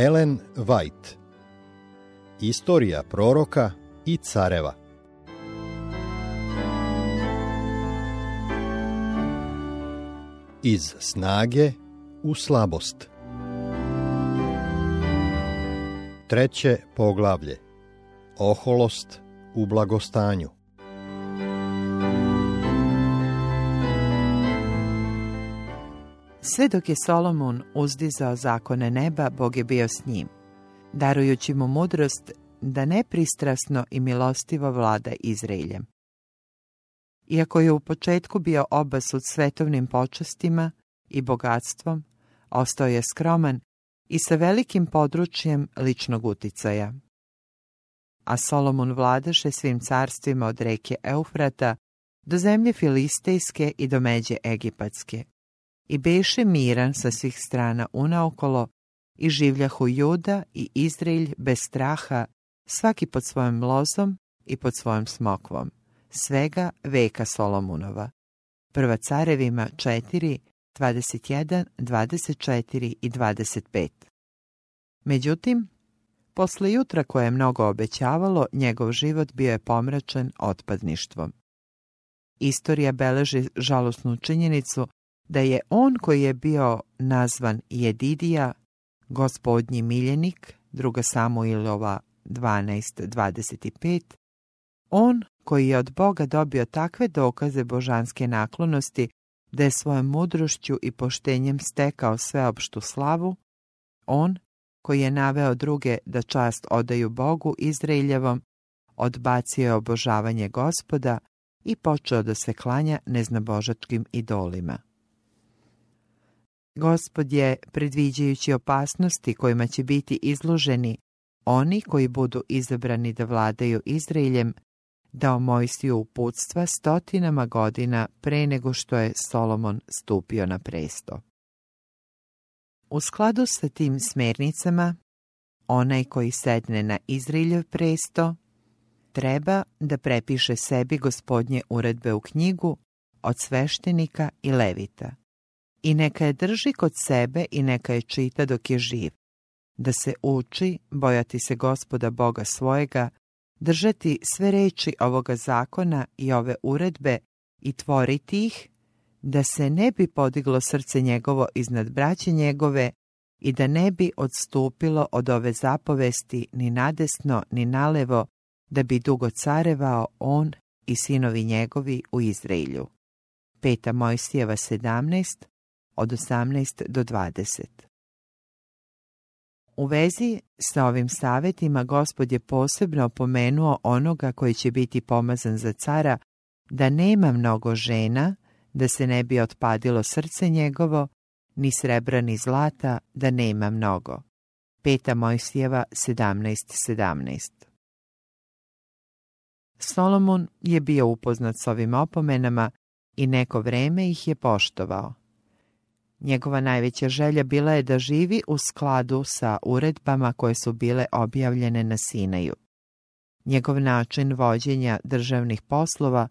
Ellen White. Istorija proroka i careva. Iz snage u slabost. Treće poglavlje. Oholost u blagostanju Sve dok je Solomon uzdizao zakone neba, Bog je bio s njim, darujući mu mudrost da nepristrasno i milostivo vlada Izraeljem. Iako je u početku bio obasut svetovnim počastima i bogatstvom, ostao je skroman i sa velikim područjem ličnog uticaja. A Solomon vladaše svim carstvima od reke Eufrata do zemlje Filistejske i do međe Egipatske i beše miran sa svih strana unaokolo i življahu Juda i Izraelj bez straha, svaki pod svojom lozom i pod svojom smokvom, svega veka Solomunova. Prva carevima 4, 21, 24 i 25. Međutim, posle jutra koje je mnogo obećavalo, njegov život bio je pomračen otpadništvom. Istorija beleži žalosnu činjenicu da je on koji je bio nazvan Jedidija, gospodnji miljenik, druga Samuilova 12.25, on koji je od Boga dobio takve dokaze božanske naklonosti da je svojom mudrošću i poštenjem stekao sveopštu slavu, on koji je naveo druge da čast odaju Bogu Izraeljevom, odbacio je obožavanje gospoda i počeo da se klanja neznabožačkim idolima. Gospod je, predviđajući opasnosti kojima će biti izloženi oni koji budu izabrani da vladaju Izraeljem, dao Mojsiju uputstva stotinama godina pre nego što je Solomon stupio na presto. U skladu sa tim smernicama, onaj koji sedne na Izraeljev presto, treba da prepiše sebi gospodnje uredbe u knjigu od sveštenika i levita i neka je drži kod sebe i neka je čita dok je živ, da se uči bojati se gospoda Boga svojega, držati sve reči ovoga zakona i ove uredbe i tvoriti ih, da se ne bi podiglo srce njegovo iznad braće njegove i da ne bi odstupilo od ove zapovesti ni nadesno ni nalevo, da bi dugo carevao on i sinovi njegovi u Izraelju. Peta Mojsijeva 17, od 18 do 20. U vezi sa ovim savjetima gospod je posebno opomenuo onoga koji će biti pomazan za cara da nema mnogo žena, da se ne bi otpadilo srce njegovo, ni srebra ni zlata, da nema mnogo. Peta Mojsijeva 17.17 17. Solomon je bio upoznat s ovim opomenama i neko vreme ih je poštovao. Njegova najveća želja bila je da živi u skladu sa uredbama koje su bile objavljene na Sinaju. Njegov način vođenja državnih poslova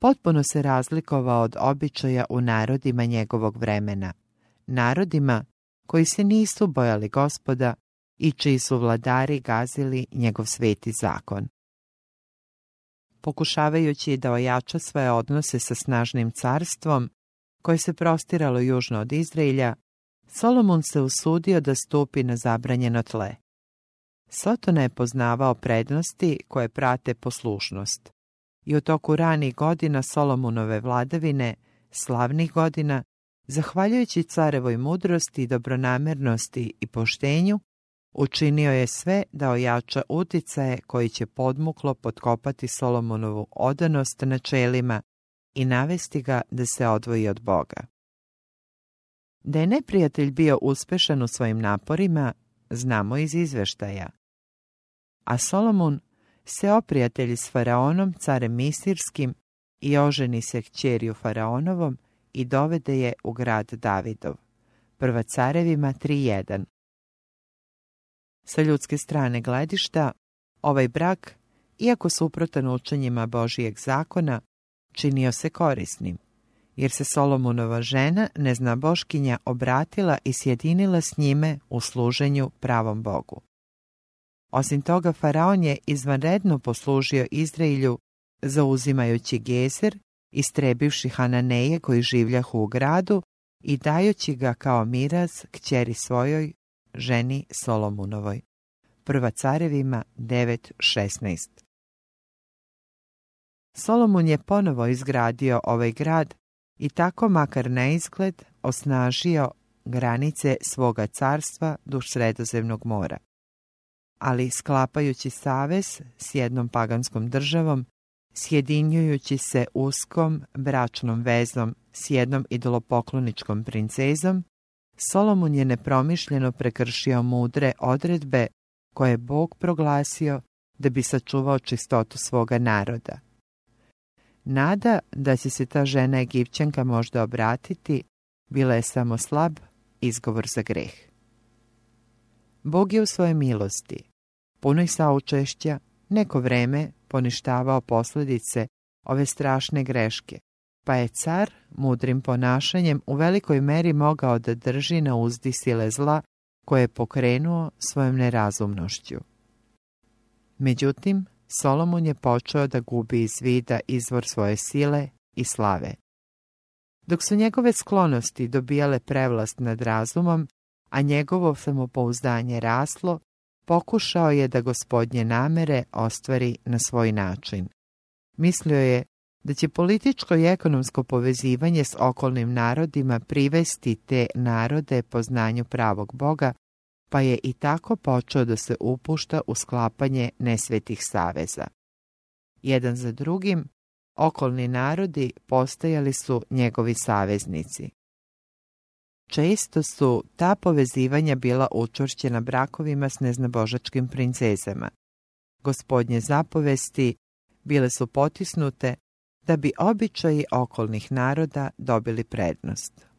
potpuno se razlikovao od običaja u narodima njegovog vremena, narodima koji se nisu bojali gospoda i čiji su vladari gazili njegov sveti zakon. Pokušavajući da ojača svoje odnose sa snažnim carstvom, koje se prostiralo južno od Izraelja, Solomon se usudio da stupi na zabranjeno tle. Sotona je poznavao prednosti koje prate poslušnost. I u toku ranih godina Solomonove vladavine, slavnih godina, zahvaljujući carevoj mudrosti, dobronamernosti i poštenju, učinio je sve da ojača uticaje koji će podmuklo potkopati Solomonovu odanost načelima i navesti ga da se odvoji od Boga. Da je neprijatelj bio uspešan u svojim naporima, znamo iz izveštaja. A Solomon se oprijatelji s faraonom, carem Misirskim, i oženi se kćeriju faraonovom i dovede je u grad Davidov. Prva carevima 3.1 Sa ljudske strane gledišta, ovaj brak, iako suprotan učenjima Božijeg zakona, činio se korisnim, jer se Solomonova žena, nezna boškinja, obratila i sjedinila s njime u služenju pravom Bogu. Osim toga, Faraon je izvanredno poslužio Izraelju zauzimajući Gezer, istrebivši Hananeje koji življahu u gradu i dajući ga kao miraz kćeri svojoj ženi Solomunovoj. Prva carevima 9.16 Solomon je ponovo izgradio ovaj grad i tako makar na izgled osnažio granice svoga carstva duž sredozemnog mora. Ali sklapajući savez s jednom paganskom državom, sjedinjujući se uskom bračnom vezom s jednom idolopokloničkom princezom, Solomon je nepromišljeno prekršio mudre odredbe koje je Bog proglasio da bi sačuvao čistotu svoga naroda. Nada da će se ta žena Egipćanka možda obratiti, bila je samo slab izgovor za greh. Bog je u svojoj milosti, punoj saučešća, neko vreme poništavao posljedice ove strašne greške, pa je car mudrim ponašanjem u velikoj meri mogao da drži na uzdi sile zla koje je pokrenuo svojom nerazumnošću. Međutim, Solomon je počeo da gubi iz vida izvor svoje sile i slave. Dok su njegove sklonosti dobijale prevlast nad razumom, a njegovo samopouzdanje raslo, pokušao je da gospodnje namere ostvari na svoj način. Mislio je da će političko i ekonomsko povezivanje s okolnim narodima privesti te narode poznanju pravog Boga, pa je i tako počeo da se upušta u sklapanje nesvetih saveza. Jedan za drugim, okolni narodi postajali su njegovi saveznici. Često su ta povezivanja bila učvršćena brakovima s neznabožačkim princezama. Gospodnje zapovesti bile su potisnute da bi običaji okolnih naroda dobili prednost.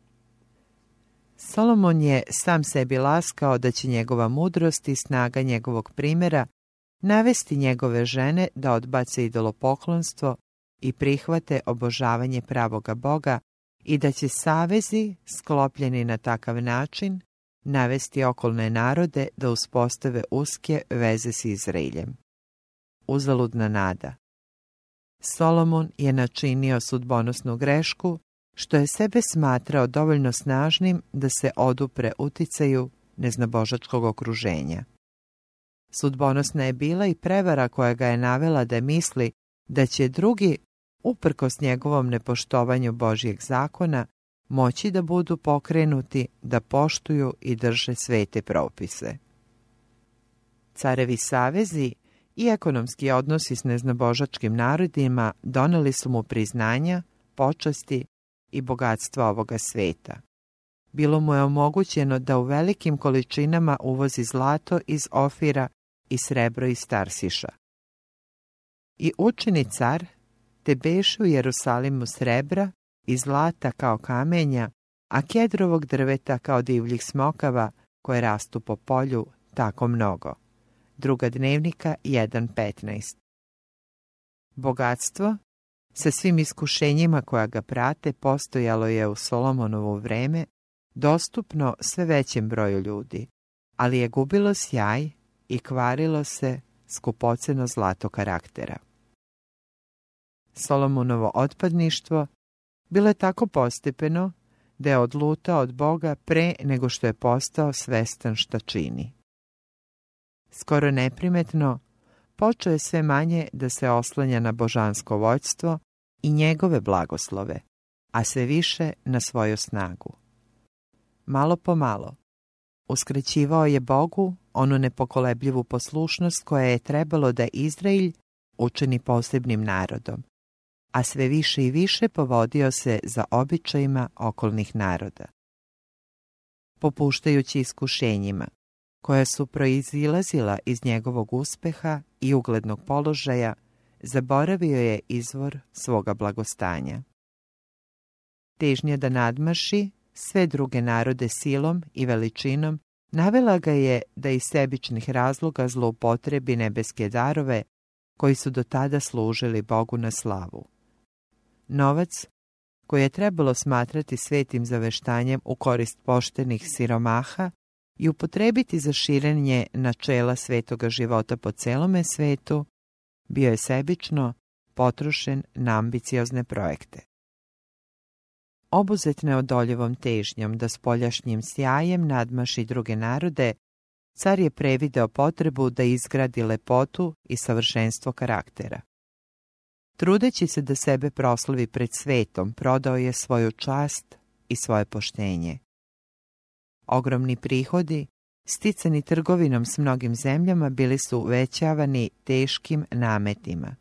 Solomon je sam sebi laskao da će njegova mudrost i snaga njegovog primjera navesti njegove žene da odbace idolopoklonstvo i prihvate obožavanje pravoga Boga i da će savezi, sklopljeni na takav način, navesti okolne narode da uspostave uske veze s Izraeljem. Uzaludna nada. Solomon je načinio sudbonosnu grešku što je sebe smatrao dovoljno snažnim da se odupre uticaju neznabožačkog okruženja. Sudbonosna je bila i prevara koja ga je navela da misli da će drugi, uprkos njegovom nepoštovanju Božjeg zakona, moći da budu pokrenuti da poštuju i drže svete propise. Carevi savezi i ekonomski odnosi s neznabožačkim narodima doneli su mu priznanja, počasti i bogatstva ovoga sveta. Bilo mu je omogućeno da u velikim količinama uvozi zlato iz Ofira i srebro iz Tarsiša. I učini car, te beše u Jerusalimu srebra i zlata kao kamenja, a kedrovog drveta kao divljih smokava koje rastu po polju tako mnogo. Druga dnevnika 1.15 Bogatstvo sa svim iskušenjima koja ga prate postojalo je u Solomonovo vreme dostupno sve većem broju ljudi, ali je gubilo sjaj i kvarilo se skupoceno zlato karaktera. Solomonovo otpadništvo bilo je tako postepeno da je odlutao od Boga pre nego što je postao svestan šta čini. Skoro neprimetno počeo je sve manje da se oslanja na božansko vođstvo i njegove blagoslove, a sve više na svoju snagu. Malo po malo, uskrećivao je Bogu onu nepokolebljivu poslušnost koja je trebalo da Izraelj učini posebnim narodom, a sve više i više povodio se za običajima okolnih naroda. Popuštajući iskušenjima, koja su proizilazila iz njegovog uspeha i uglednog položaja, zaboravio je izvor svoga blagostanja. Težnja da nadmaši sve druge narode silom i veličinom navela ga je da iz sebičnih razloga zloupotrebi nebeske darove koji su do tada služili Bogu na slavu. Novac, koje je trebalo smatrati svetim zaveštanjem u korist poštenih siromaha i upotrebiti za širenje načela svetoga života po celome svetu, bio je sebično potrošen na ambiciozne projekte. Obuzet neodoljivom težnjom da spoljašnjim sjajem nadmaši druge narode, car je prevideo potrebu da izgradi lepotu i savršenstvo karaktera. Trudeći se da sebe proslavi pred svetom, prodao je svoju čast i svoje poštenje. Ogromni prihodi, sticani trgovinom s mnogim zemljama, bili su uvećavani teškim nametima.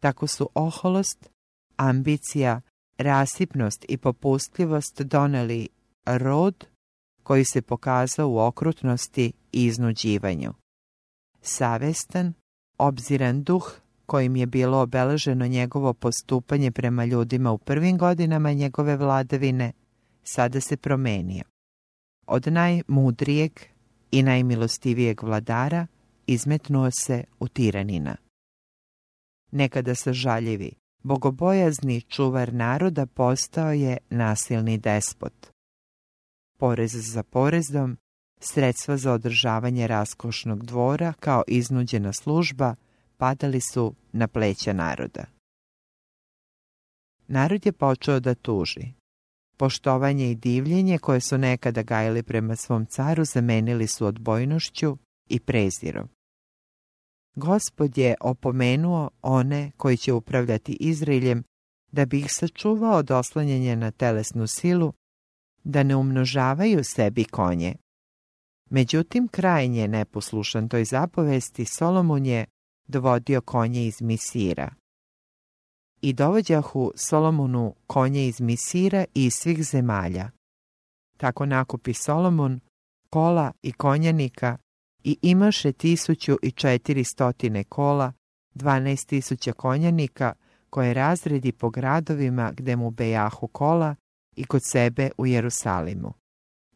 Tako su oholost, ambicija, rasipnost i popustljivost doneli rod koji se pokazao u okrutnosti i iznuđivanju. Savestan, obziran duh kojim je bilo obeleženo njegovo postupanje prema ljudima u prvim godinama njegove vladavine, sada se promenio. Od najmudrijeg i najmilostivijeg vladara izmetnuo se u tiranina. Nekada sažaljivi, bogobojazni čuvar naroda postao je nasilni despot. Porez za porezom, sredstva za održavanje raskošnog dvora kao iznuđena služba padali su na pleća naroda. Narod je počeo da tuži. Poštovanje i divljenje koje su nekada gajili prema svom caru zamenili su odbojnošću i prezirom. Gospod je opomenuo one koji će upravljati Izraeljem da bi ih sačuvao od oslanjanja na telesnu silu, da ne umnožavaju sebi konje. Međutim, krajnje neposlušan toj zapovesti, Solomon je dovodio konje iz Misira. I dovođahu Solomonu konje iz Misira i iz svih zemalja. Tako nakupi Solomon kola i konjanika i imaše tisuću i četiri kola, dvanaest tisuća konjanika, koje razredi po gradovima gde mu bejahu kola i kod sebe u Jerusalimu.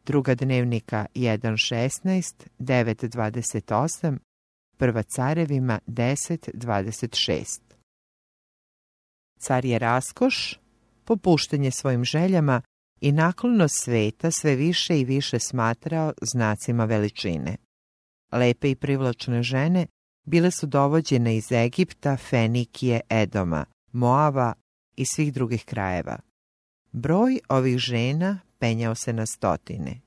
Druga dnevnika 1.16, 9.28, prva carevima 10.26. Car je raskoš, popuštenje svojim željama i naklonost sveta sve više i više smatrao znacima veličine. Lepe i privlačne žene bile su dovođene iz Egipta, Fenikije, Edoma, Moava i svih drugih krajeva. Broj ovih žena penjao se na stotine.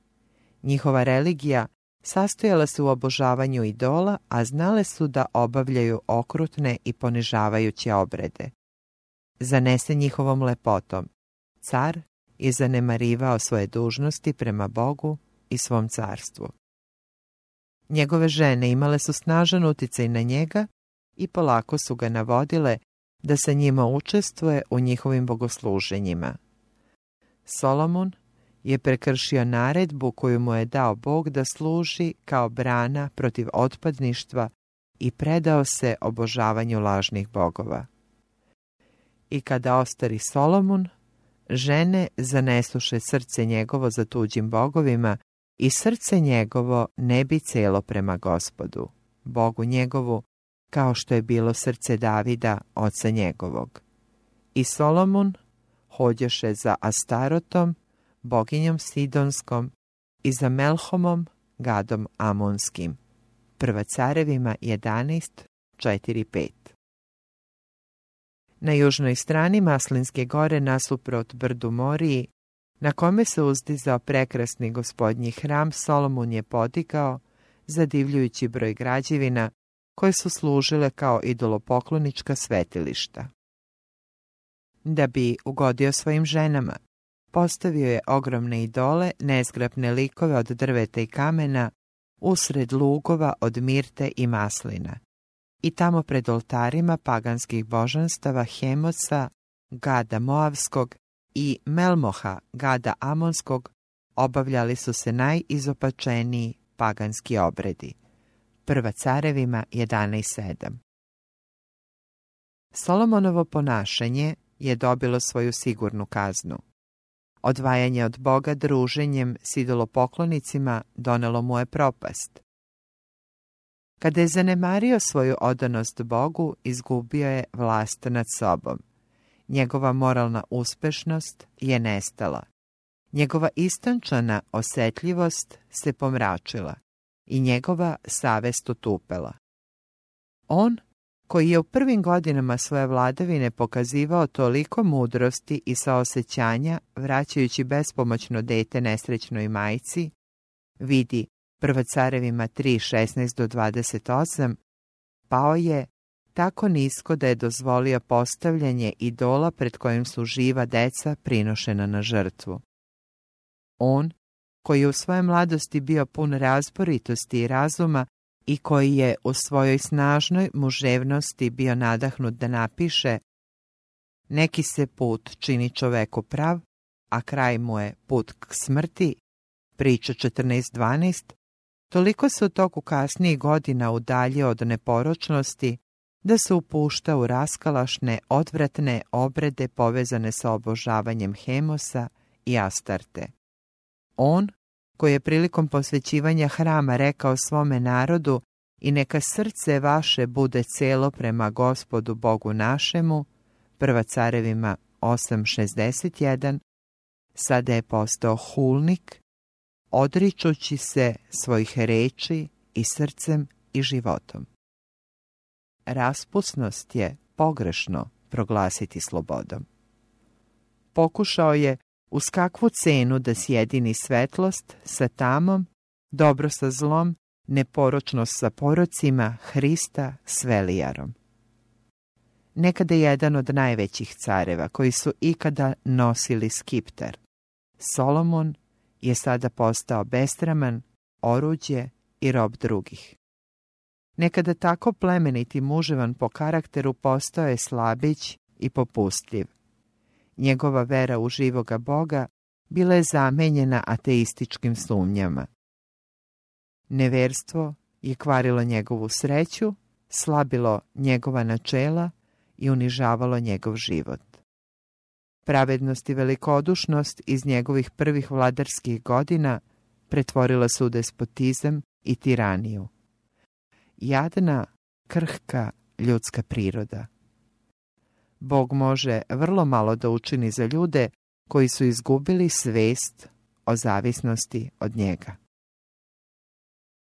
Njihova religija sastojala se u obožavanju idola, a znale su da obavljaju okrutne i ponižavajuće obrede. Zanese njihovom lepotom, car je zanemarivao svoje dužnosti prema Bogu i svom carstvu. Njegove žene imale su snažan uticaj na njega i polako su ga navodile da se njima učestvuje u njihovim bogosluženjima. Solomon je prekršio naredbu koju mu je dao Bog da služi kao brana protiv otpadništva i predao se obožavanju lažnih bogova. I kada ostari Solomon, žene zanesuše srce njegovo za tuđim bogovima i srce njegovo ne bi celo prema gospodu, Bogu njegovu, kao što je bilo srce Davida, oca njegovog. I Solomon hođoše za Astarotom, boginjom Sidonskom i za Melhomom, gadom Amonskim. Prva carevima 11, 4, 5. Na južnoj strani Maslinske gore nasuprot brdu Moriji na kome se uzdizao prekrasni gospodnji hram, Solomon je podigao, zadivljujući broj građevina koje su služile kao idolopoklonička svetilišta. Da bi ugodio svojim ženama, postavio je ogromne idole, nezgrapne likove od drveta i kamena, usred lugova od mirte i maslina. I tamo pred oltarima paganskih božanstava Hemosa, Gada Moavskog i Melmoha, gada Amonskog, obavljali su se najizopačeniji paganski obredi. Prva carevima 11.7 Solomonovo ponašanje je dobilo svoju sigurnu kaznu. Odvajanje od Boga druženjem s idolopoklonicima donelo mu je propast. Kada je zanemario svoju odanost Bogu, izgubio je vlast nad sobom. Njegova moralna uspešnost je nestala. Njegova istančana osjetljivost se pomračila i njegova savest utupela. On, koji je u prvim godinama svoje vladavine pokazivao toliko mudrosti i saosećanja, vraćajući bespomoćno dete nesrećnoj majci, vidi prva carevima 3.16 do 28, pao je tako nisko da je dozvolio postavljanje idola pred kojim su živa deca prinošena na žrtvu. On, koji je u svojoj mladosti bio pun razboritosti i razuma i koji je u svojoj snažnoj muževnosti bio nadahnut da napiše neki se put čini čoveku prav, a kraj mu je put k smrti, priča 14.12, toliko se u toku kasnijih godina udalje od neporočnosti da se upušta u raskalašne, odvratne obrede povezane sa obožavanjem Hemosa i Astarte. On, koji je prilikom posvećivanja hrama rekao svome narodu i neka srce vaše bude celo prema gospodu Bogu našemu, prva carevima 8.61, sada je postao hulnik, odričući se svojih reči i srcem i životom. Raspusnost je pogrešno proglasiti slobodom. Pokušao je uz kakvu cenu da sjedini svetlost sa tamom, dobro sa zlom, neporočnost sa porocima, Hrista s velijarom. Nekada jedan od najvećih careva koji su ikada nosili skipter. Solomon je sada postao bestraman, oruđe i rob drugih. Nekada tako plemeniti muževan po karakteru postao je slabić i popustljiv. Njegova vera u živoga Boga bila je zamenjena ateističkim sumnjama. Neverstvo je kvarilo njegovu sreću, slabilo njegova načela i unižavalo njegov život. Pravednost i velikodušnost iz njegovih prvih vladarskih godina pretvorila se u despotizam i tiraniju. Jadna, krhka ljudska priroda. Bog može vrlo malo da učini za ljude koji su izgubili svest o zavisnosti od njega.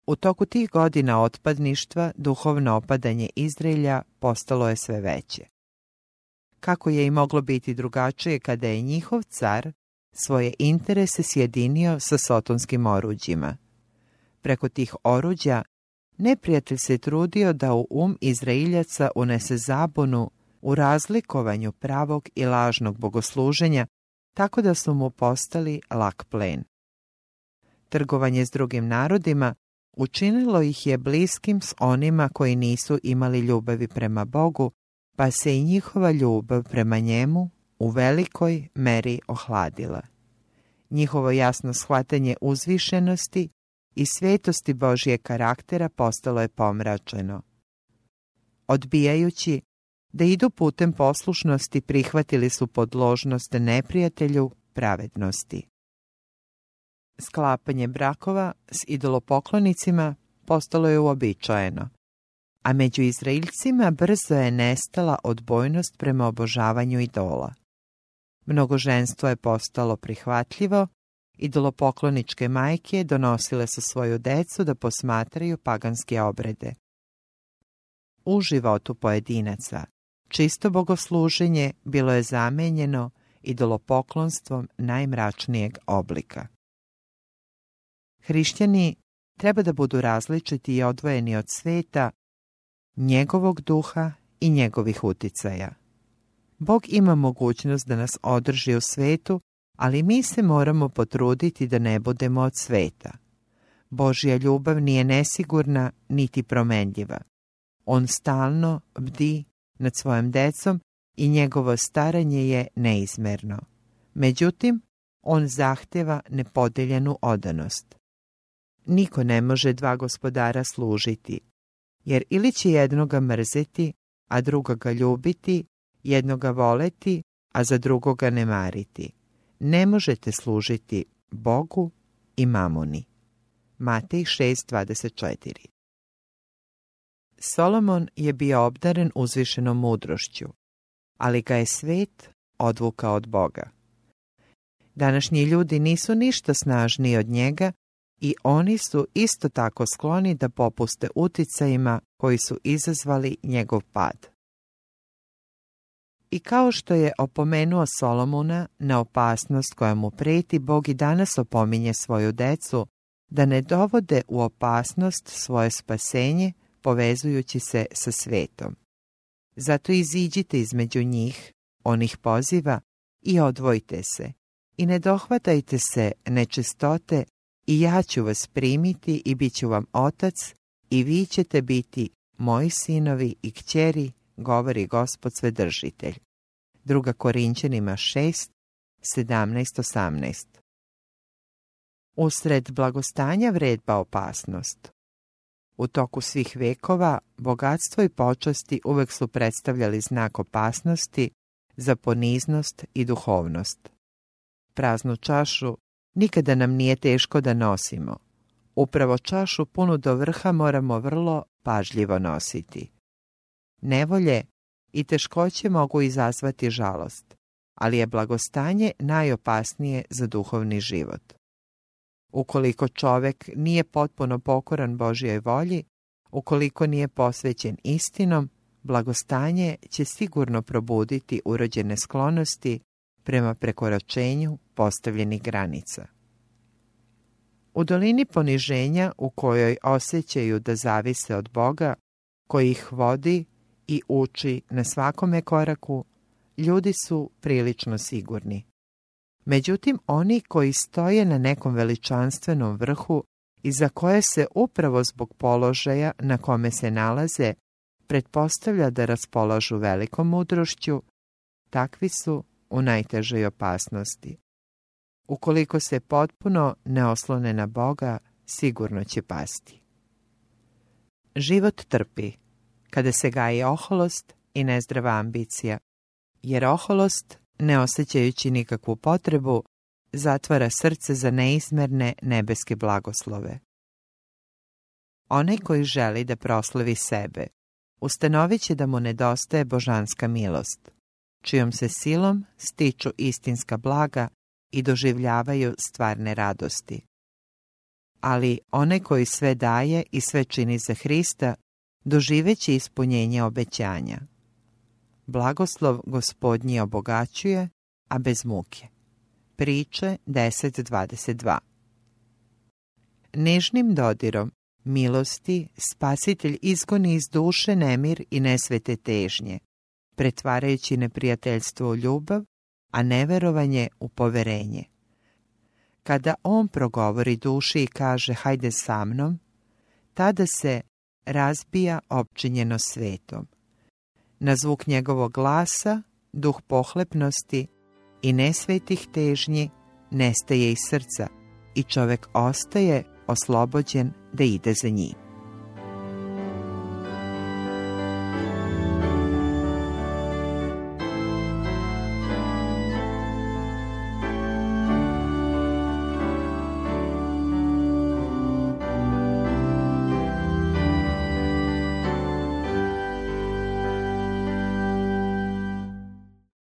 U toku tih godina otpadništva duhovno opadanje Izraelja postalo je sve veće. Kako je i moglo biti drugačije kada je njihov car svoje interese sjedinio sa sotonskim oruđima. Preko tih oruđa neprijatelj se trudio da u um Izraeljaca unese zabunu u razlikovanju pravog i lažnog bogosluženja, tako da su mu postali lak plen. Trgovanje s drugim narodima učinilo ih je bliskim s onima koji nisu imali ljubavi prema Bogu, pa se i njihova ljubav prema njemu u velikoj meri ohladila. Njihovo jasno shvatanje uzvišenosti i svetosti Božje karaktera postalo je pomračeno. Odbijajući da idu putem poslušnosti prihvatili su podložnost neprijatelju pravednosti. Sklapanje brakova s idolopoklonicima postalo je uobičajeno, a među Izraeljcima brzo je nestala odbojnost prema obožavanju idola. Mnogoženstvo je postalo prihvatljivo, idolopokloničke majke donosile su svoju decu da posmatraju paganske obrede. U životu pojedinaca Čisto bogosluženje bilo je zamenjeno idolopoklonstvom najmračnijeg oblika. Hrišćani treba da budu različiti i odvojeni od sveta, njegovog duha i njegovih uticaja. Bog ima mogućnost da nas održi u svetu, ali mi se moramo potruditi da ne budemo od sveta. Božja ljubav nije nesigurna niti promenljiva. On stalno bdi nad svojom decom i njegovo staranje je neizmerno. Međutim, on zahteva nepodeljenu odanost. Niko ne može dva gospodara služiti, jer ili će jednoga mrzeti, a drugoga ljubiti, jednoga voleti, a za drugoga ne mariti. Ne možete služiti Bogu i mamoni. Matej 6.24 Solomon je bio obdaren uzvišenom mudrošću. ali ga je svet odvukao od Boga. Današnji ljudi nisu ništa snažniji od njega i oni su isto tako skloni da popuste uticajima koji su izazvali njegov pad. I kao što je opomenuo Solomona na opasnost koja mu preti, Bog i danas opominje svoju decu da ne dovode u opasnost svoje spasenje povezujući se sa svetom. Zato iziđite između njih, onih poziva, i odvojite se. I ne dohvatajte se nečistote i ja ću vas primiti i bit ću vam otac i vi ćete biti moji sinovi i kćeri, govori gospod svedržitelj. Druga Korinćanima 6, 17-18 Usred blagostanja vredba opasnost. U toku svih vekova bogatstvo i počasti uvek su predstavljali znak opasnosti za poniznost i duhovnost. Praznu čašu nikada nam nije teško da nosimo. Upravo čašu punu do vrha moramo vrlo pažljivo nositi. Nevolje i teškoće mogu izazvati žalost, ali je blagostanje najopasnije za duhovni život. Ukoliko čovek nije potpuno pokoran Božjoj volji, ukoliko nije posvećen istinom, blagostanje će sigurno probuditi urođene sklonosti prema prekoračenju postavljenih granica. U dolini poniženja u kojoj osjećaju da zavise od Boga, koji ih vodi i uči na svakome koraku, ljudi su prilično sigurni. Međutim, oni koji stoje na nekom veličanstvenom vrhu i za koje se upravo zbog položaja na kome se nalaze pretpostavlja da raspolažu velikom mudrošću, takvi su u najtežoj opasnosti. Ukoliko se potpuno ne oslone na Boga, sigurno će pasti. Život trpi kada se gaji oholost i nezdrava ambicija, jer oholost, ne osjećajući nikakvu potrebu, zatvara srce za neizmerne nebeske blagoslove. Onaj koji želi da proslavi sebe, ustanovit će da mu nedostaje božanska milost, čijom se silom stiču istinska blaga i doživljavaju stvarne radosti. Ali onaj koji sve daje i sve čini za Hrista, doživeći ispunjenje obećanja. Blagoslov gospodnji obogaćuje, a bez muke. Priče 10.22 Nežnim dodirom milosti spasitelj izgoni iz duše nemir i nesvete težnje, pretvarajući neprijateljstvo u ljubav, a neverovanje u poverenje. Kada on progovori duši i kaže hajde sa mnom, tada se razbija opčinjeno svetom. Na zvuk njegovog glasa, duh pohlepnosti i nesvetih težnji nestaje iz srca i čovek ostaje oslobođen da ide za njim.